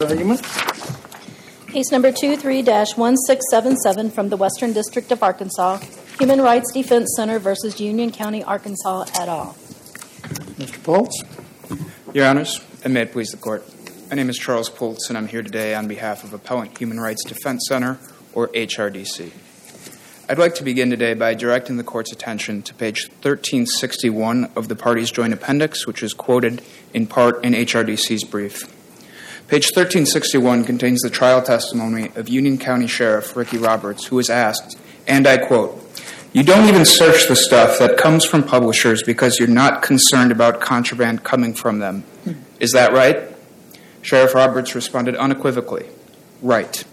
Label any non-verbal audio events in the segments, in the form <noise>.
Argument? Case number 23-1677 from the Western District of Arkansas, Human Rights Defense Center versus Union County, Arkansas et al. Mr. Poltz? Your Honors, and may it please the Court. My name is Charles Poltz, and I'm here today on behalf of Appellant Human Rights Defense Center, or HRDC. I'd like to begin today by directing the Court's attention to page 1361 of the party's joint appendix, which is quoted in part in HRDC's brief. Page 1361 contains the trial testimony of Union County Sheriff Ricky Roberts, who was asked, and I quote, You don't even search the stuff that comes from publishers because you're not concerned about contraband coming from them. Hmm. Is that right? Sheriff Roberts responded unequivocally, Right.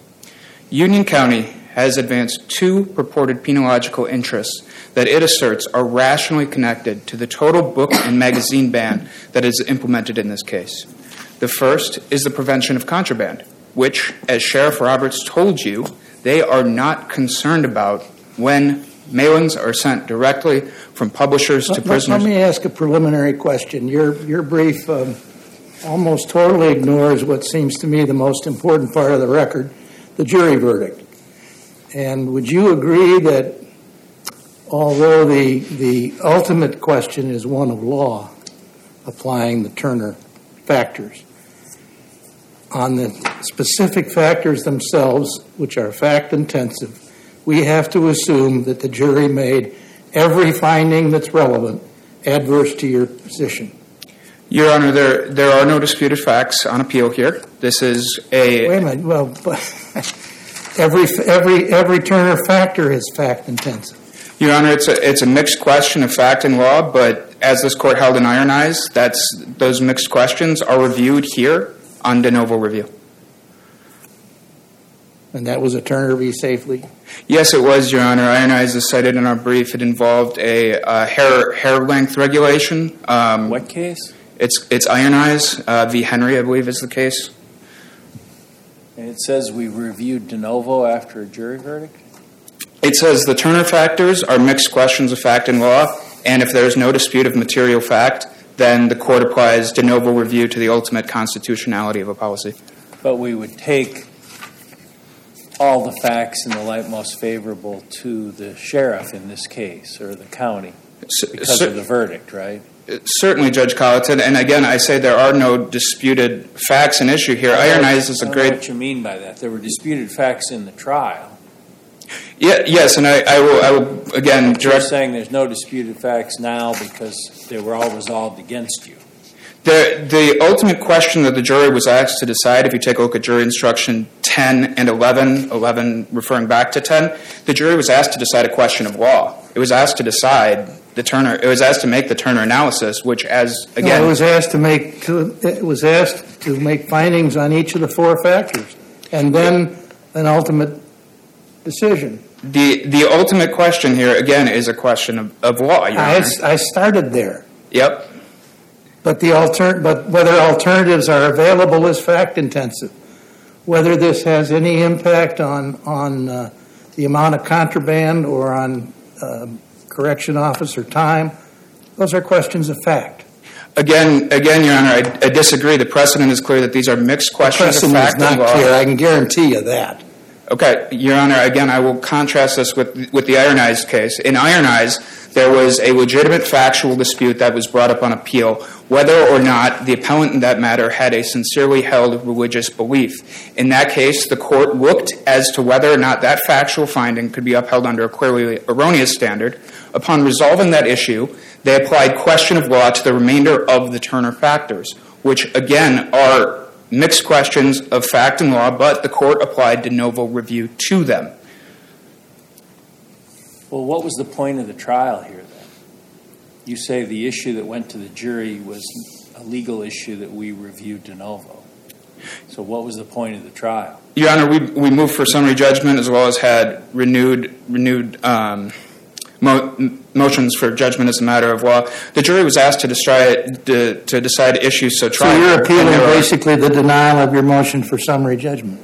Union County has advanced two purported penological interests that it asserts are rationally connected to the total book and magazine ban that is implemented in this case. The first is the prevention of contraband, which, as Sheriff Roberts told you, they are not concerned about when mailings are sent directly from publishers to prisoners. Let me ask a preliminary question. Your, your brief um, almost totally ignores what seems to me the most important part of the record, the jury verdict. And would you agree that although the, the ultimate question is one of law, applying the Turner factors, on the specific factors themselves, which are fact intensive, we have to assume that the jury made every finding that's relevant adverse to your position. Your Honor, there, there are no disputed facts on appeal here. This is a. Wait a minute, well, <laughs> every, every, every Turner factor is fact intensive. Your Honor, it's a, it's a mixed question of fact and law, but as this court held in Iron Eyes, that's, those mixed questions are reviewed here on de novo review. And that was a Turner v. Safley. Yes, it was, Your Honor. Iron Eyes is cited in our brief. It involved a uh, hair, hair length regulation. Um, What case? It's, it's Iron Eyes uh, v. Henry, I believe is the case. And it says we reviewed de novo after a jury verdict? It says the Turner factors are mixed questions of fact and law, and if there is no dispute of material fact, then the court applies de novo review to the ultimate constitutionality of a policy. But we would take all the facts in the light most favorable to the sheriff in this case, or the county, because of the verdict, right? Certainly, Judge Colleton, and again, I say there are no disputed facts and issue here. Iron Eyes is I a don't know great. what you mean by that. There were disputed facts in the trial. Yeah, yes, and I, I will. I will again You're saying there's no disputed facts now because they were all resolved against you. The, the ultimate question that the jury was asked to decide, if you take a look at jury instruction 10 and 11, 11 referring back to 10, the jury was asked to decide a question of law. It was asked to decide the Turner, it was asked to make the Turner analysis, which, as No, again, it was asked to make, to- it was asked to make findings on each of the four factors, and then an ultimate decision. the, the ultimate question here, again, is a question of, of law, Your I, I started there. Yep. But the alter, but whether alternatives are available is fact intensive. Whether this has any impact on, on uh, the amount of contraband or on um, correction officer time, those are questions of fact. Again, again, Your Honor, I, I disagree. The precedent is clear that these are mixed questions of Precedent is not clear, I can guarantee you that. Okay, Your Honor, again, I will contrast this with, with the Iron Eyes case. In Iron Eyes, there was a legitimate factual dispute that was brought up on appeal, whether or not the appellant in that matter had a sincerely held religious belief. In that case, the court looked as to whether or not that factual finding could be upheld under a clearly erroneous standard. Upon resolving that issue, they applied question of law to the remainder of the Turner factors, which again are mixed questions of fact and law, but the court applied de novo review to them. Well, what was the point of the trial here then? You say the issue that went to the jury was a legal issue that we reviewed de novo. So what was the point of the trial? Your Honor, we, we moved for summary judgment as well as had renewed renewed um, mo- motions for judgment as a matter of law. The jury was asked to decide to, to decide issues so So trial. you're appealing basically the denial of your motion for summary judgment.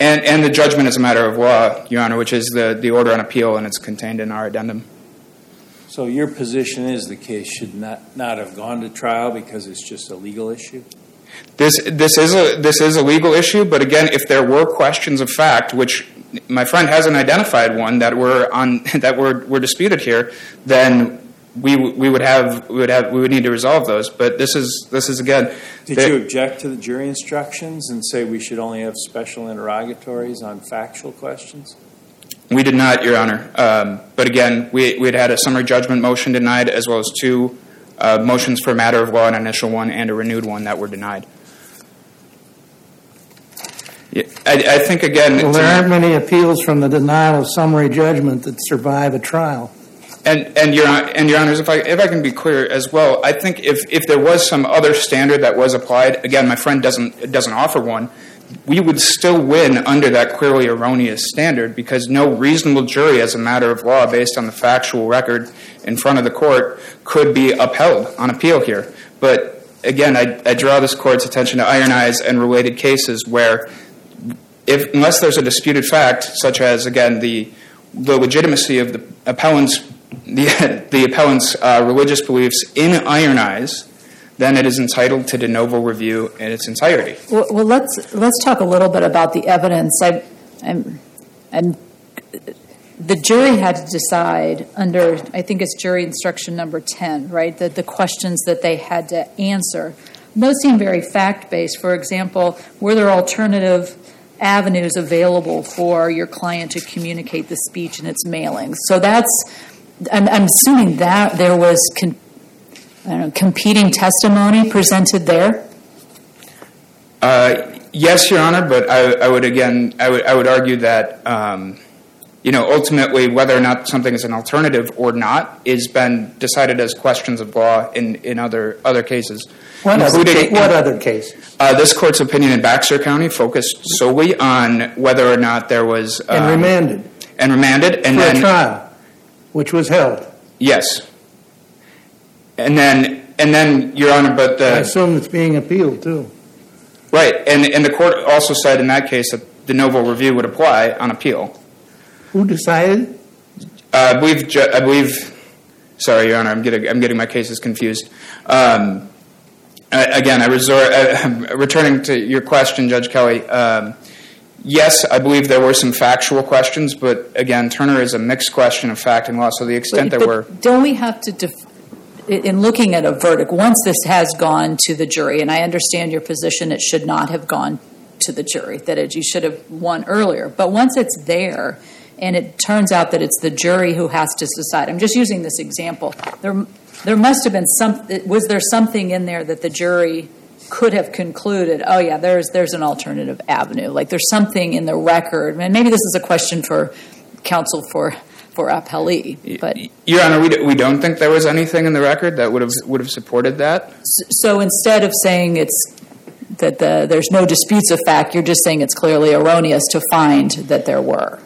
and, and the judgment as a matter of law, Your Honor, which is the, the order on appeal and it's contained in our addendum. So your position is the case should not, not have gone to trial because it's just a legal issue? This this is a this is a legal issue, but again, if there were questions of fact, which my friend hasn't identified one that were on <laughs> that were were disputed here, then we we would have we would have we would need to resolve those. But this is this is again. Did the- you object to the jury instructions and say we should only have special interrogatories on factual questions? We did not, Your Honor. Um, but again, we we had had a summary judgment motion denied, as well as two uh, motions for a matter of law, an initial one and a renewed one that were denied. Yeah, I, I think again. Well, there aren't many appeals from the denial of summary judgment that survive a trial. And and your and your honors, if I if I can be clear as well, I think if if there was some other standard that was applied, again, my friend doesn't doesn't offer one. We would still win under that clearly erroneous standard because no reasonable jury, as a matter of law, based on the factual record in front of the court, could be upheld on appeal here. But again, I, I draw this court's attention to Iron Eyes and related cases where if unless there's a disputed fact, such as again the the legitimacy of the appellant's the <laughs> the appellant's uh, religious beliefs in Iron Eyes, then it is entitled to de novo review in its entirety. Well, well, let's let's talk a little bit about the evidence. I, I'm, I'm, the jury had to decide under, I think it's jury instruction number ten, right? That the questions that they had to answer. Those seem very fact based. For example, were there alternative avenues available for your client to communicate the speech in its mailings? So that's, I'm, I'm assuming that there was. Con, know, competing testimony presented there? Uh, yes, Your Honor, but I, I would again I would I would argue that um, you know ultimately whether or not something is an alternative or not is been decided as questions of law in, in other other cases. What other, ca- what other case? Uh, this court's opinion in Baxter County focused solely on whether or not there was And um, remanded and remanded, and for then a trial, which was held. yes, and then and then Your Honor, but the I assume it's being appealed, too. right, and and the court also said in that case that de novo review would apply on appeal. Who decided? Uh, I believe. Ju- I believe. Sorry, Your Honor. I'm getting. I'm getting my cases confused. Um, uh, again, I resort. Uh, returning to your question, Judge Kelly. Um, yes, I believe there were some factual questions, but again, Turner is a mixed question of fact and law. So the extent But- there but were. Don't we have to, def- in looking at a verdict, once this has gone to the jury, and I understand your position, it should not have gone to the jury, that it, you should have won earlier. But once it's there, and it turns out that it's the jury who has to decide. I'm just using this example. There, there must have been some. Was there something in there that the jury could have concluded? Oh yeah, there's there's an alternative avenue. Like there's something in the record, and maybe this is a question for counsel for for appellee. But Your Honor, we, d- we don't think there was anything in the record that would have would have supported that. so instead of saying it's that the, there's no disputes of fact, you're just saying it's clearly erroneous to find that there were.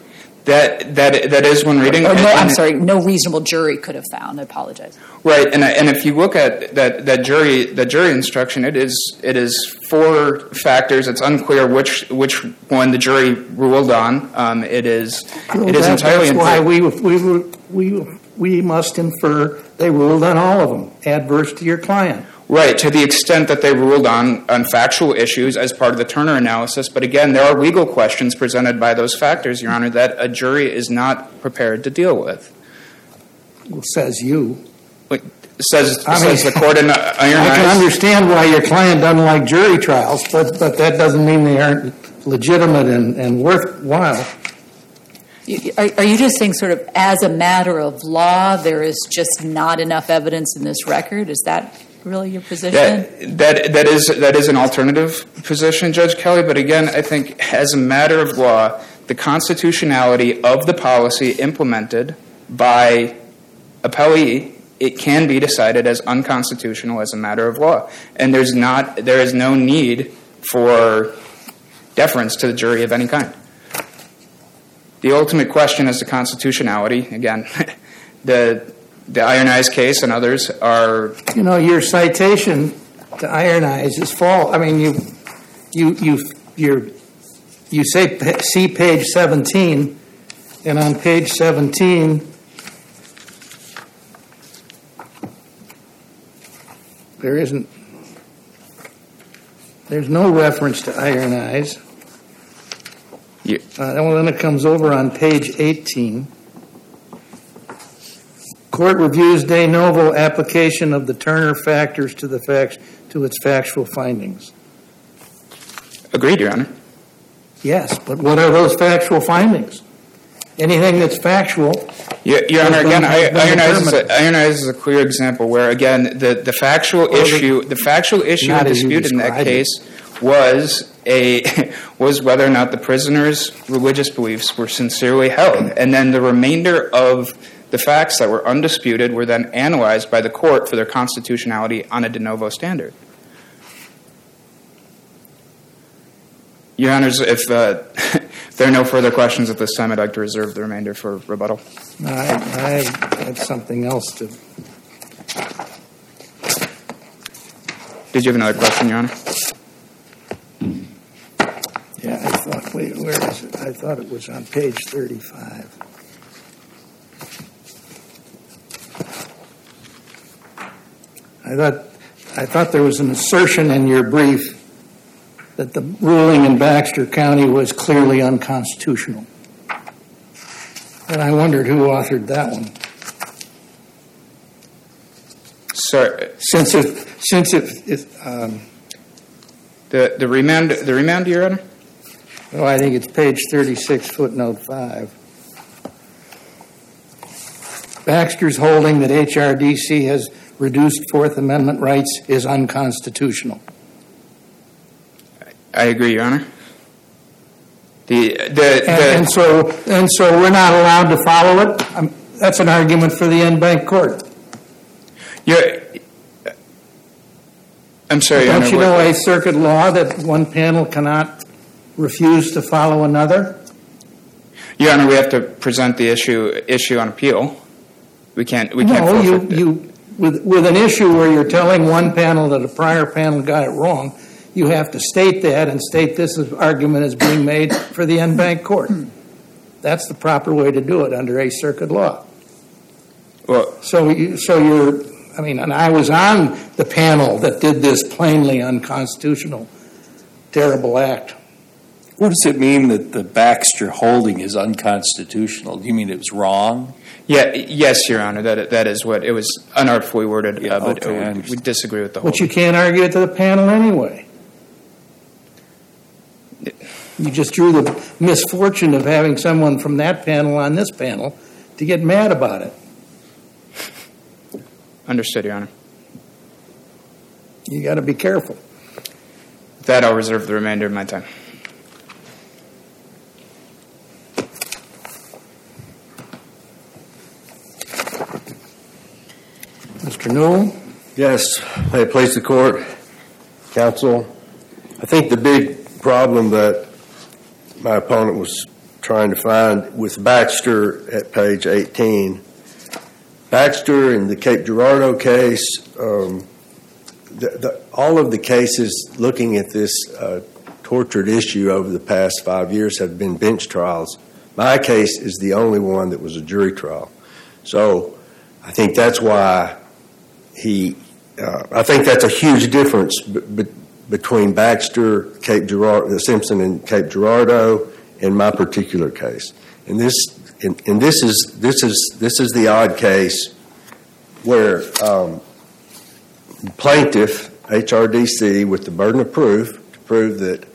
That that that is one reading. Or no, I'm sorry, no reasonable jury could have found. I apologize. Right, and and if you look at that that jury that jury instruction, it is it is four factors. It's unclear which which one the jury ruled on. Um, it is Well, it is that- entirely That's why unclear. we, we, we, we must infer they ruled on all of them, adverse to your client. Right, to the extent that they ruled on on factual issues as part of the Turner analysis. But again, there are legal questions presented by those factors, Your Honor, that a jury is not prepared to deal with. Well, Says you. Like, Says I mean, says the court in uh, Iron I can Eyes. understand why your client doesn't like jury trials, but, but that doesn't mean they aren't legitimate and, and worthwhile. Are, are you just saying, sort of, as a matter of law, there is just not enough evidence in this record? Is that really your position? That, that, that, is, that is an alternative position, Judge Kelly, but again, I think as a matter of law, the constitutionality of the policy implemented by appellee, it can be decided as unconstitutional as a matter of law. And there's not, there is no need for deference to the jury of any kind. The ultimate question is the constitutionality. Again, <laughs> the, the Iron Eyes case and others are You know, your citation to Iron Eyes is false. I mean, you, you, you, you're, you say, see page 17, and on page 17, there isn't, There's no reference to Iron Eyes. You- Uh, well, then it comes over on page 18. Court reviews de novo application of the Turner factors to the facts, to its factual findings. Agreed, Your Honor. Yes, but what are those factual findings? Anything that's factual, Your, Your Honor, again, been- I- has been Iron Eyes is a, Iron is a clear example where, again, the, the factual the- issue, the factual issue and dispute in that describe it. Was a <laughs> was whether or not the prisoner's religious beliefs were sincerely held, and then the remainder of the facts that were undisputed were then analyzed by the court for their constitutionality on a de novo standard. Your Honors, if, uh, <laughs> if there are no further questions at this time, I'd like to reserve the remainder for rebuttal. I, I have something else to, Did you have another question, Your Honor? Yeah, I thought, wait, where is it? I thought it was on page 35. I thought, I thought there was an assertion in your brief that the ruling in Baxter County was clearly unconstitutional. And I wondered who authored that one. Sorry, Since it, since it, it um, the, the remand, the remand, Your Honor? Oh, I think it's page 36, footnote 5. Baxter's holding that HRDC has reduced Fourth Amendment rights is unconstitutional. I agree, Your Honor. The, the, And, the, and so, and so we're not allowed to follow it? Um, That's an argument for the en banc court. you're, I'm sorry, Your Don't you know a circuit law that one panel cannot refuse to follow another? Your Honor, we have to present the issue, issue on appeal. We can't, we can't No, you, you, with, with an issue where you're telling one panel that a prior panel got it wrong, you have to state that and state this is- argument is being made for the en-banc court. That's the proper way to do it under a circuit law. Well, So you, so you're, I mean, and I was on the panel that did this plainly unconstitutional, terrible act. What does it mean that the Baxter holding is unconstitutional? Do you mean it was wrong? yeah, yes, Your Honor, that, that is what, it was unartfully worded, Yeah, uh, but okay, I we disagree with the But you can't argue it to the panel anyway. You just drew the misfortune of having someone from that panel on this panel to get mad about it. Understood, Your Honor. You got to be careful. With that, I'll reserve the remainder of my time. Newell? Yes, may it please the court, counsel. I think the big problem that my opponent was trying to find with Baxter at page 18, Baxter in the Cape Girardeau case, um, the, the, all of the cases looking at this uh, tortured issue over the past five years have been bench trials. My case is the only one that was a jury trial. So I think that's why he uh, I think that's a huge difference b- b- between Baxter, Cape Girardeau, Simpson, and Cape Girardeau, in my particular case. And this, and, and this is this is this is the odd case where um, plaintiff HRDC, with the burden of proof to prove that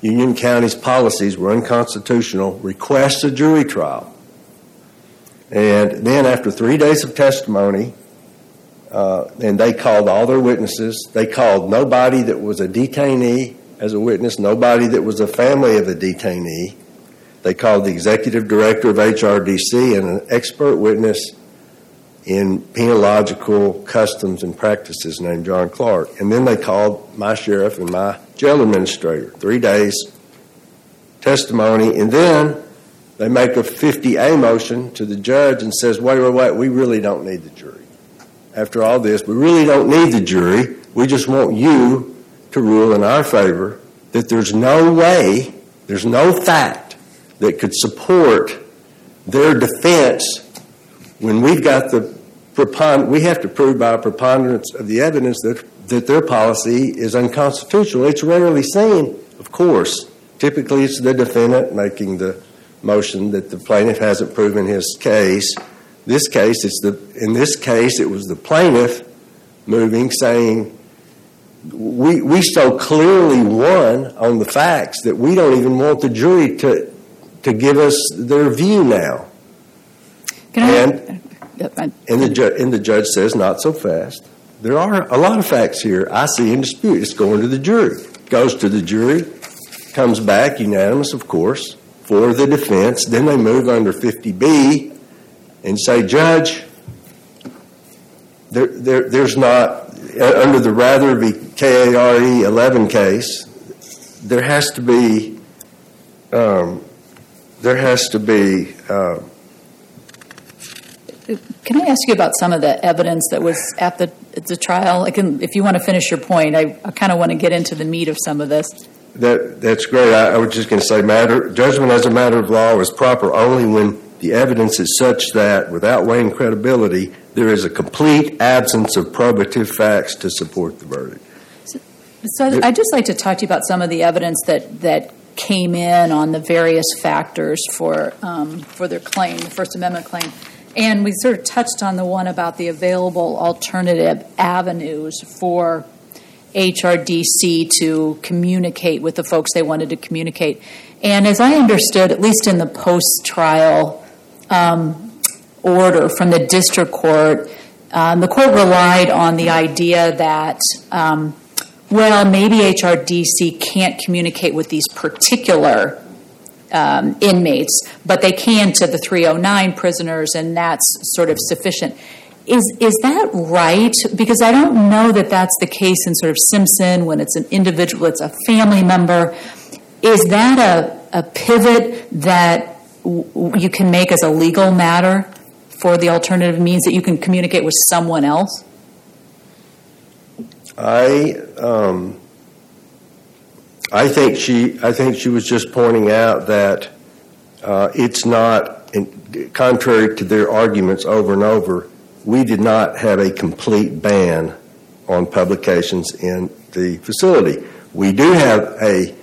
Union County's policies were unconstitutional, requests a jury trial. And then, after three days of testimony, uh, and they called all their witnesses. They called nobody that was a detainee as a witness, nobody that was a family of a detainee. They called the executive director of HRDC and an expert witness in penological customs and practices named John Clark. And then they called my sheriff and my jail administrator. Three days testimony, and then they make a 50A motion to the judge and says, wait, wait, wait, we really don't need the jury after all this, we really don't need the jury. We just want you to rule in our favor that there's no way, there's no fact that could support their defense when we've got the prepon- we have to prove by preponderance of the evidence that that their policy is unconstitutional. It's rarely seen, of course. Typically, it's the defendant making the motion that the plaintiff hasn't proven his case. This case, it's the in this case, it was the plaintiff moving, saying, "We we so clearly won on the facts that we don't even want the jury to to give us their view now." Can I? And- I- And the, ju- and the judge says, not so fast. There are a lot of facts here I see in dispute. It's going to the jury. Goes to the jury, comes back unanimous, of course, for the defense. Then they move under 50B and say, Judge, there, there, there's not, uh, under the Rather v. KARE 11 case, there has to be, um, there has to be, uh, Can I ask you about some of the evidence that was at the, at the trial? I can, if you want to finish your point, I, I kind of want to get into the meat of some of this. That, that's great. I, I was just going to say, matter, judgment as a matter of law is proper only when the evidence is such that, without weighing credibility, there is a complete absence of probative facts to support the verdict. So I'd just like to talk to you about some of the evidence that, that came in on the various factors for, um, for their claim, the First Amendment claim. And we sort of touched on the one about the available alternative avenues for HRDC to communicate with the folks they wanted to communicate. And as I understood, at least in the post-trial um, order from the district court, um, the court relied on the idea that um, well, maybe HRDC can't communicate with these particular um, inmates, but they can to the 309 prisoners, and that's sort of sufficient. Is is that right? Because I don't know that that's the case in sort of Simpson when it's an individual, it's a family member. Is that a, pivot that you can make as a legal matter for the alternative means that you can communicate with someone else? I, um, I think she, I think she was just pointing out that uh, it's not, in, contrary to their arguments over and over, we did not have a complete ban on publications in the facility. We do have a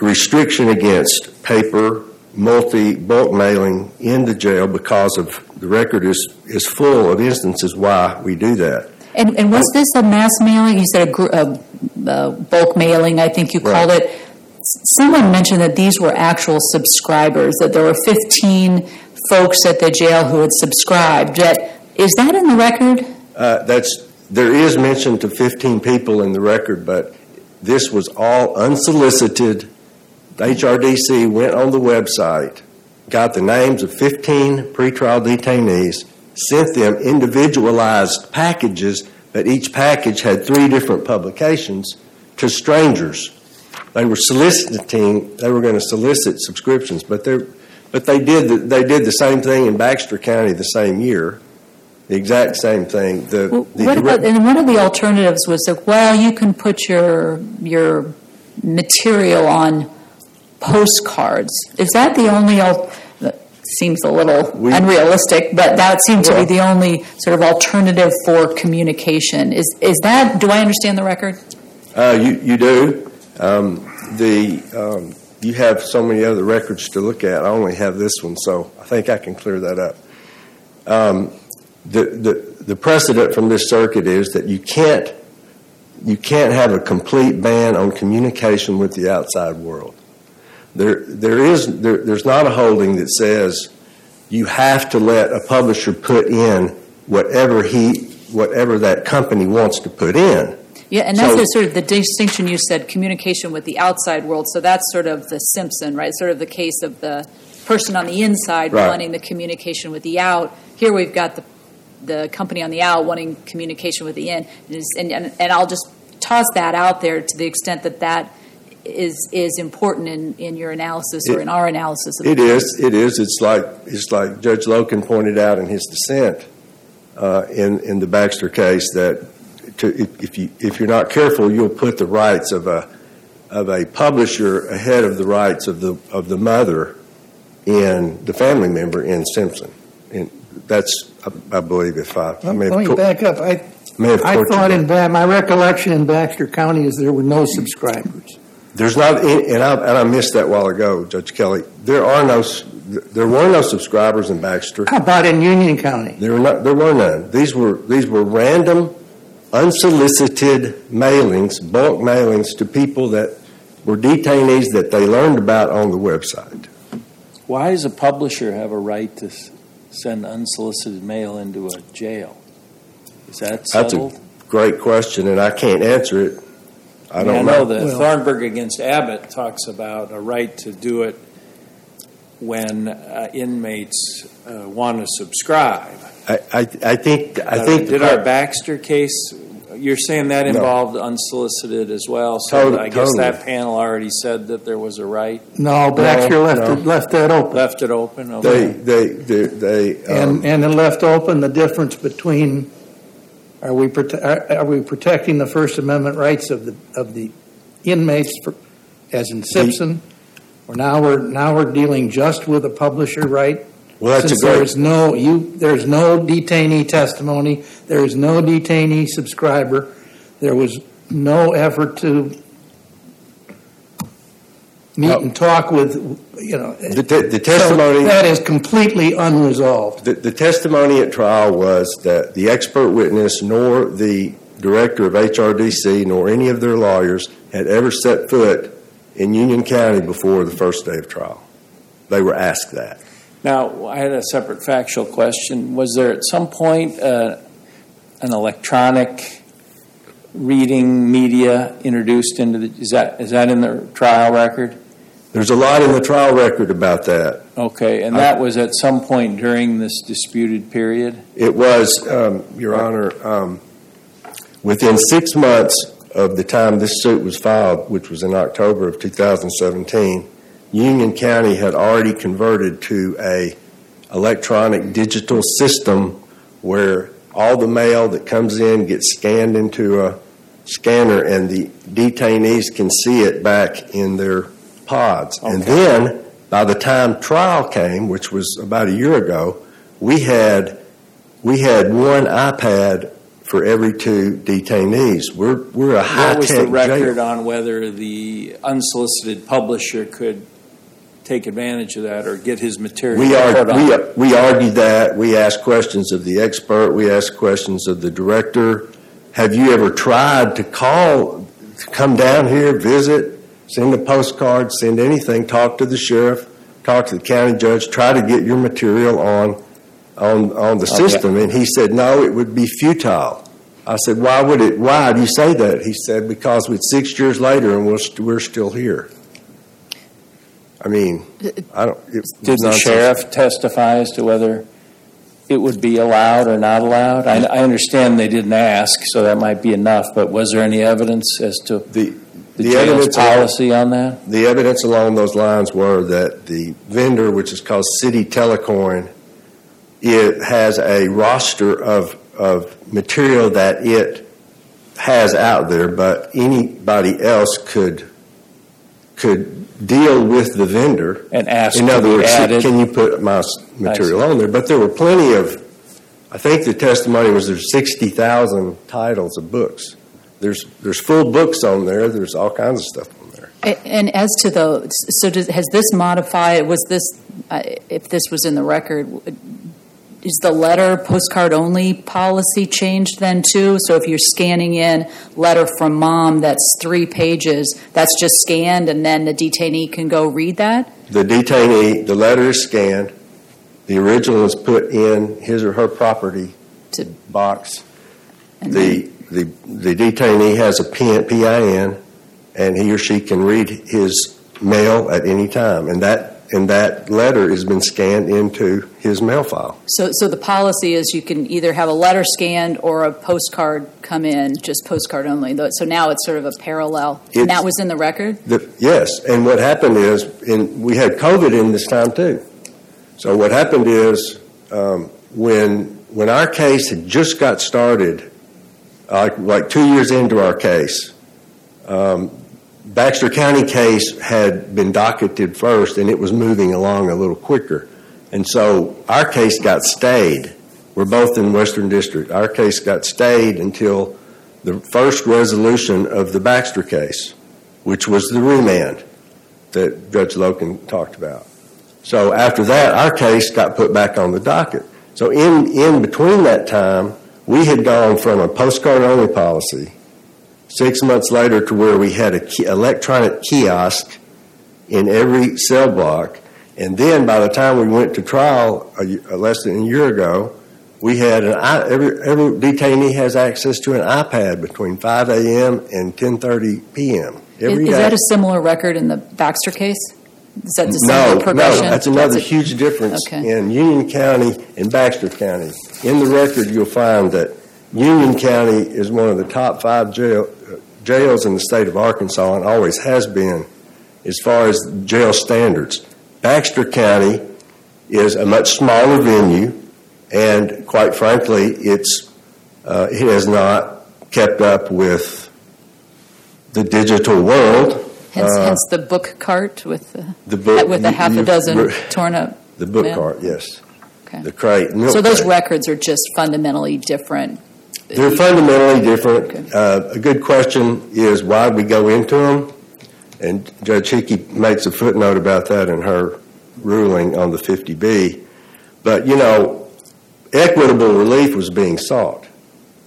restriction against paper, multi bulk mailing in the jail because of the record is, is full of instances why we do that. And, and was this a mass mailing? You said a, gr- a, a bulk mailing, I think you called Right. it. Someone mentioned that these were actual subscribers, that there were 15 folks at the jail who had subscribed. That, is that in the record? Uh, that's there is mention to 15 people in the record, but this was all unsolicited. The HRDC went on the website, got the names of 15 pretrial detainees, sent them individualized packages, but each package had three different publications to strangers. They were soliciting. They were going to solicit subscriptions, but they but they did the, they did the same thing in Baxter County the same year. The exact same thing. The, Well, the What about, and one of the alternatives was that, well, you can put your, your material on postcards. Is that the only, al- that seems a little We- unrealistic, but that seemed to be the only sort of alternative for communication. Is, is that, do I understand the record? Uh, you, you do. Um, the, um, you have so many other records to look at. I only have this one, so I think I can clear that up. Um, the, the, the precedent from this circuit is that you can't, you can't have a complete ban on communication with the outside world. There, there is, there, there's not a holding that says you have to let a publisher put in whatever he, whatever that company wants to put in. Yeah, and that's So- the sort of the distinction you said, communication with the outside world. So that's sort of the Simpson, right? Sort of the case of the person on the inside Right. wanting the communication with the out. Here we've got the the company on the out wanting communication with the in, and, and, and I'll just toss that out there to the extent that that is is important in, in your analysis or It- in our analysis. Of the It is. It is. It's like it's like Judge Loken pointed out in his dissent uh, in in the Baxter case that to, if, if you if you're not careful, you'll put the rights of a of a publisher ahead of the rights of the of the mother in the family member in Simpson. And that's I, I believe if I, I may Let me co- back up. I, May have I thought in, Ba- my recollection in Baxter County is there were no subscribers. There's not, any- and I, and I missed that while ago, Judge Kelly. There are no, there were no subscribers in Baxter. How about in Union County? There were not, there were none. These were, these were random, unsolicited mailings, bulk mailings to people that were detainees that they learned about on the website. Why does a publisher have a right to send unsolicited mail into a jail? Is that That's a great question, and I can't answer it. I don't know know. that Well- Thornburgh against Abbott talks about a right to do it when uh, inmates uh, want to subscribe. I, I, I think, I Uh, think. Did our Baxter case, you're saying that No. involved unsolicited as well? So Tot- I guess that panel already said that there was a right, No, Baxter left, no. it- left that open. left it open? They, Okay. they, they, they, And, um, and it left open the difference between, are we, prote- are are we protecting the First Amendment rights of the, of the inmates, for- as in Simpson? Or now we're, now we're dealing just with a publisher right? well, that's a Since great, there's no, you, there's no detainee testimony, there is no detainee subscriber, there was no effort to meet and talk with, you know. the, te- the So testimony. That is completely unresolved. The, the testimony at trial was that the expert witness nor the director of HRDC nor any of their lawyers had ever set foot in Union County before the first day of trial. They were asked that. Now, I had a separate factual question. Was there at some point uh, an electronic reading media introduced into the, is that, is that in the trial record? There's a lot in the trial record about that. Okay, and that was at some point during this disputed period? It was, um, Your Honor, um, within six months of the time this suit was filed, which was in October of 2017, Union County had already converted to a electronic digital system where all the mail that comes in gets scanned into a scanner and the detainees can see it back in their pods. And then, by the time trial came, which was about a year ago, we had we had one iPad for every two detainees. We're we're a high What was tech the record jail. on whether the unsolicited publisher could take advantage of that or get his material We, put ar- on? we, we argued that. We asked questions of the expert. We asked questions of the director. Have you ever tried to call, to come down here, visit, send a postcard, send anything, talk to the sheriff, talk to the county judge, try to get your material on, on, on the Okay. system? And he said, no, it would be futile. I said, why would it, why do you say that? He said, because it's six years later and we're, st- we're still here. I mean, I don't. it Did the sheriff testify as to whether it would be allowed or not allowed? I, I understand they didn't ask, so that might be enough, but was there any evidence as to The, the, the evidence, policy on that? the evidence along those lines were that the vendor, which is called City Telecoin, it has a roster of, of material that it has out there, but anybody else could could deal with the vendor. And ask In other words, added? can you put my material on there? But there were plenty of, I think the testimony was there's 60,000 titles of books. There's, there's full books on there. There's all kinds of stuff on there. A- And as to the, so does, has this modified, was this, uh, if this was in the record, is the letter postcard only policy changed then too? So if you're scanning in letter from mom that's three pages, that's just scanned and then the detainee can go read that? The detainee, the letter is scanned. The original is put in his or her property To- box. And The, the, the detainee has a PIN, PIN, and he or she can read his mail at any time. And that, and that letter has been scanned into his mail file. So, so the policy is you can either have a letter scanned or a postcard come in, just postcard only. So now it's sort of a parallel. And that was in the record? The, yes, and what happened is, in, we had COVID in this time too. So what happened is, um, when when our case had just got started, like like two years into our case, um, Baxter County case had been docketed first, and it was moving along a little quicker, and so our case got stayed We're both in Western District. Our case got stayed until the first resolution of the Baxter case, which was the remand that Judge Loken talked about. So after that, our case got put back on the docket. So in, in between that time, we had gone from a postcard only policy six months later to where we had an electronic kiosk in every cell block. And then by the time we went to trial a, a less than a year ago, we had an every every detainee has access to an iPad between 5 a.m. and 10:30 p.m. Is, every is day. that a similar record in the Baxter case? Is that the No, similar no, progression? that's another a- huge difference Okay. in Union County and Baxter County. In the record, you'll find that Union County is one of the top five jail, uh, jails in the state of Arkansas and always has been as far as jail standards. Baxter County is a much smaller venue, and quite frankly, it's uh, it has not kept up with the digital world. Hence, Uh, hence the book cart with the, the book with a you- half a dozen torn up. The book Yeah. cart, yes. Okay. The crate. So those crate. records are just fundamentally different. They're fundamentally different. Uh, a good question is why we go into them, and Judge Hickey makes a footnote about that in her ruling on the 50B. But you know, equitable relief was being sought,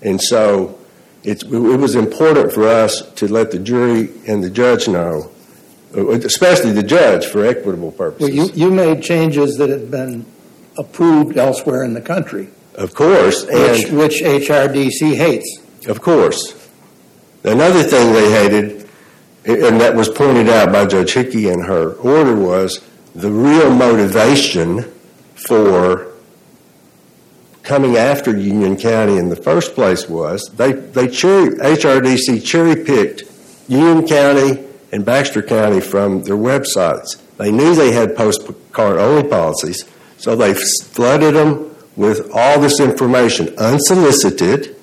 and so it's, it was important for us to let the jury and the judge know, uh, especially the judge, for equitable purposes. Well, you, you made changes that had been approved elsewhere in the country, of course, which, which HRDC hates. Of course. Another thing they hated, and that was pointed out by Judge Hickey in her order, was the real motivation for coming after Union County in the first place was they, they cherry, HRDC cherry picked Union County and Baxter County from their websites. They knew they had postcard only policies, so they flooded them with all this information unsolicited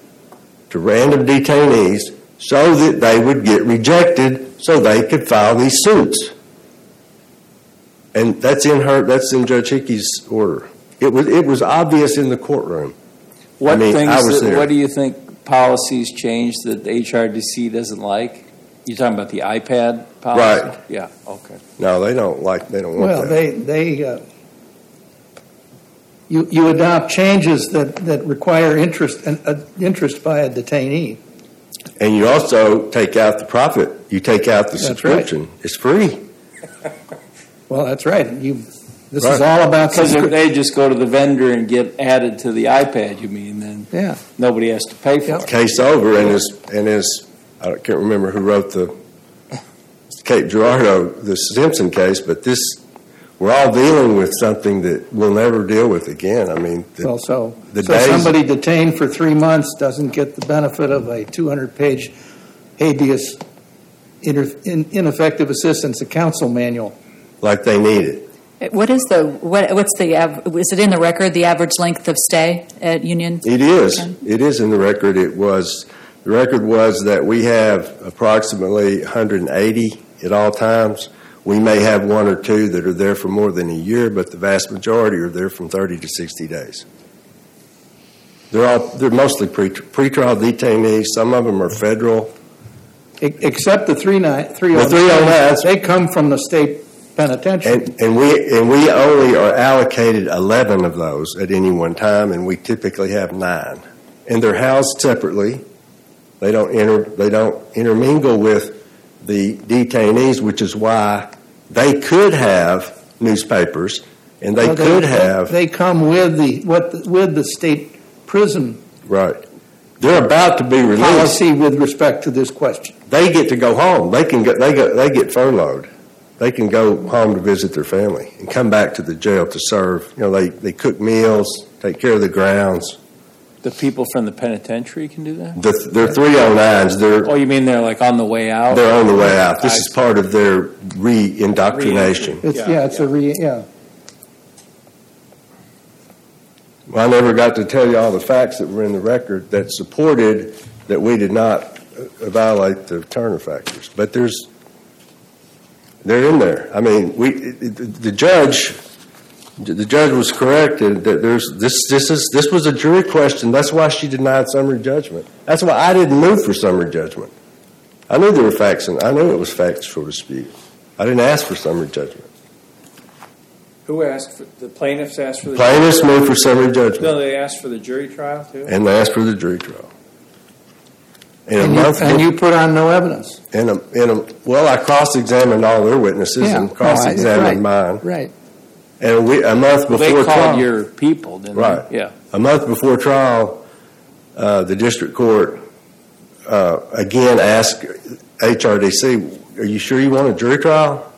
to random detainees so that they would get rejected so they could file these suits. And that's in her that's in Judge Hickey's order. It was it was obvious in the courtroom. What I mean, things, I was that- there. what do you think policies changed that the HRDC doesn't like? You're talking about the iPad policy? Right. Yeah, okay. No, they don't like they don't want Well, that. they, they, uh, you, you adopt changes that, that require interest, an uh, interest by a detainee. and you also take out the profit. You take out the That's subscription. It's free. Well, that's right. You, this is all about. Because if they just go to the vendor and get added to the iPad, you mean, then Yeah, nobody has to pay for Yep. it. Case over and is and is I can't remember who wrote the Cape Girardeau the Simpson case, but this we're all dealing with something that we'll never deal with again. I mean, the, well, so, the so days- somebody detained for three months doesn't get the benefit of a 200-page habeas inter- in- ineffective assistance of counsel manual. like they need it. What is the, what, what's the, is it in the record, the average length of stay at Union? It is. Okay. It is in the record. It was, the record was that we have approximately 180 at all times. We may have one or two that are there for more than a year, but the vast majority are there from 30 to 60 days. They're all, they're mostly pre- pretrial detainees. Some of them are federal. Except the three nine, three The 309s. They come from the state penitentiary. And, and we, and we only are allocated 11 of those at any one time, and we typically have nine. And they're housed separately. They don't inter, they don't intermingle with the detainees, which is why they could have newspapers and they Well, could have, They come with the, what, the- with the state prison right. They're about to be released. policy with respect to this question. They get to go home. They can get, they go, they get furloughed. They can go home to visit their family and come back to the jail to serve. You know, they, they cook meals, take care of the grounds. The people from the penitentiary can do that? The, they're 309s. They're, Oh, you mean they're like on the way out? they're on the way out. This is part of their re-indoctrination. It's, yeah, it's a re, yeah. Well, I never got to tell you all the facts that were in the record that supported that we did not uh, violate the Turner factors. But there's, they're in there. I mean, we, it- it- the judge the judge was correct that that there's, this, this is, this was a jury question. That's why she denied summary judgment. That's why I didn't move for summary judgment. I knew there were facts, and I knew it was factual dispute. I didn't ask for summary judgment. Who asked, for the plaintiffs asked for the... Plaintiffs moved for summary judgment, No, they asked for the jury trial, too? and they asked for the jury trial. In a And you, month, and you put on no evidence. in a, in a, well, I cross-examined all their witnesses Yeah. and No, I- cross-examined mine. Right. And we, a month Well, before They trial. called your people, didn't they? Right. Yeah. A month before trial, uh, the district court uh, again asked HRDC, "Are you sure you want a jury trial?"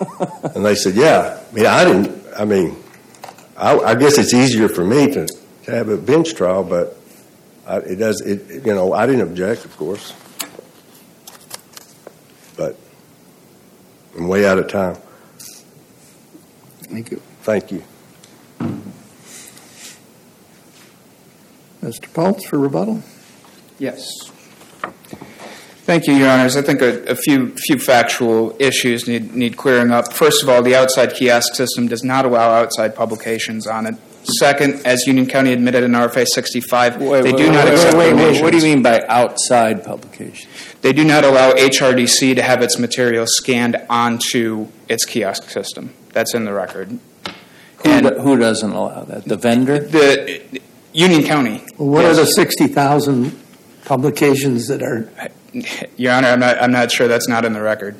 <laughs> and they said, "Yeah." I mean, I didn't. I mean, I, I guess it's easier for me to, to have a bench trial, but I, it does. It you know, I didn't object, of course, but I'm way out of time. Thank you. Thank you. Mr. Pultz for rebuttal? Yes. Thank you, Your Honors. I think a, a few few factual issues need need clearing up. First of all, the outside kiosk system does not allow outside publications on it. Second, as Union County admitted in RFA 65, Wait, they wait, do wait, not wait, accept wait, wait, donations. What do you mean by outside publication? They do not allow HRDC to have its material scanned onto its kiosk system. That's in the record. Who, And- do- who doesn't allow that? The vendor? The Union County. Well, what are the 60,000 publications that are, Your Honor, I'm not, I'm not sure that's not in the record.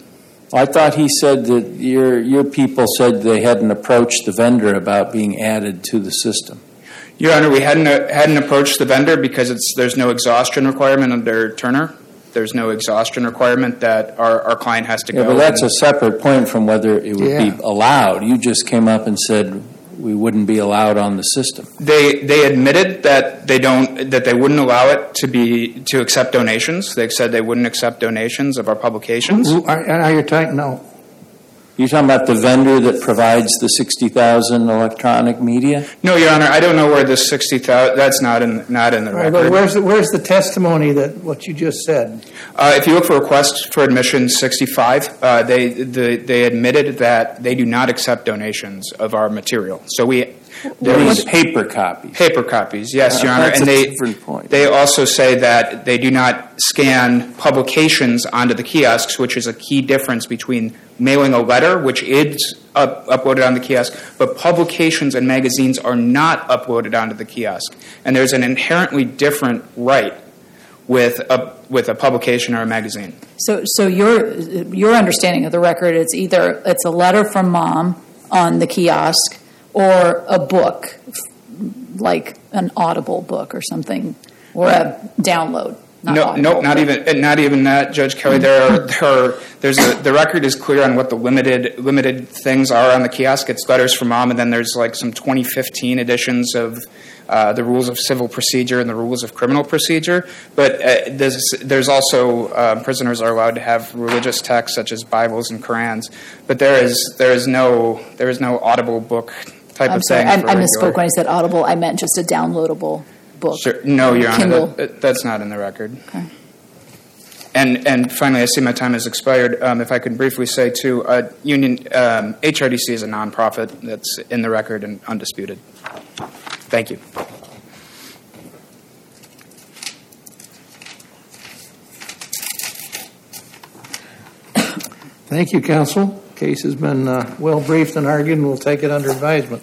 I thought he said that your, your people said they hadn't approached the vendor about being added to the system. Your Honor, we hadn't hadn't approached the vendor because it's there's no exhaustion requirement under Turner. There's no exhaustion requirement that our, our client has to Yeah, go. but that's a separate point from whether it would Yeah. be allowed. You just came up and said we wouldn't be allowed on the system. they they admitted that they don't that they wouldn't allow it to be to accept donations. They said they wouldn't accept donations of our publications. are, are you talking, no. You're talking about the vendor that provides the 60,000 electronic media? No, Your Honor, I don't know where this sixty thousand. That's not in not in the Right, but record. where's, the- where's the testimony that, what you just said? Uh, if you look for request for admission 65, uh, they the, they admitted that they do not accept donations of our material. So we there These was paper copies. paper copies, yes, Uh, Your Honor, that's and a they different point. they also say that they do not scan publications onto the kiosks, which is a key difference between mailing a letter, which is up, uploaded on the kiosk, but publications and magazines are not uploaded onto the kiosk, and there's an inherently different right with a with a publication or a magazine. So, so your, your understanding of the record, it's either, it's a letter from mom on the kiosk or a book, like an audible book or something, or a download. Not no, audible, nope, not but- even not even that, Judge Kelly. There are there are there's a the record is clear on what the limited limited things are on the kiosk. It's letters from mom, and then there's like some 2015 editions of. Uh, the rules of civil procedure and the rules of criminal procedure, but uh, there's, there's also uh, prisoners are allowed to have religious texts such as Bibles and Korans, but there is there is no there is no audible book type I'm of sorry, thing. I, for I misspoke when I said audible. I meant just a downloadable book. Sure. No, Your Honor, Kindle. that, that- that's not in the record. Okay. And and finally, I see my time has expired. Um, if I could briefly say too, uh, Union um, HRDC is a nonprofit that's in the record and undisputed. Thank you. Thank you, counsel. Case has been uh, well briefed and argued, and we'll take it under advisement.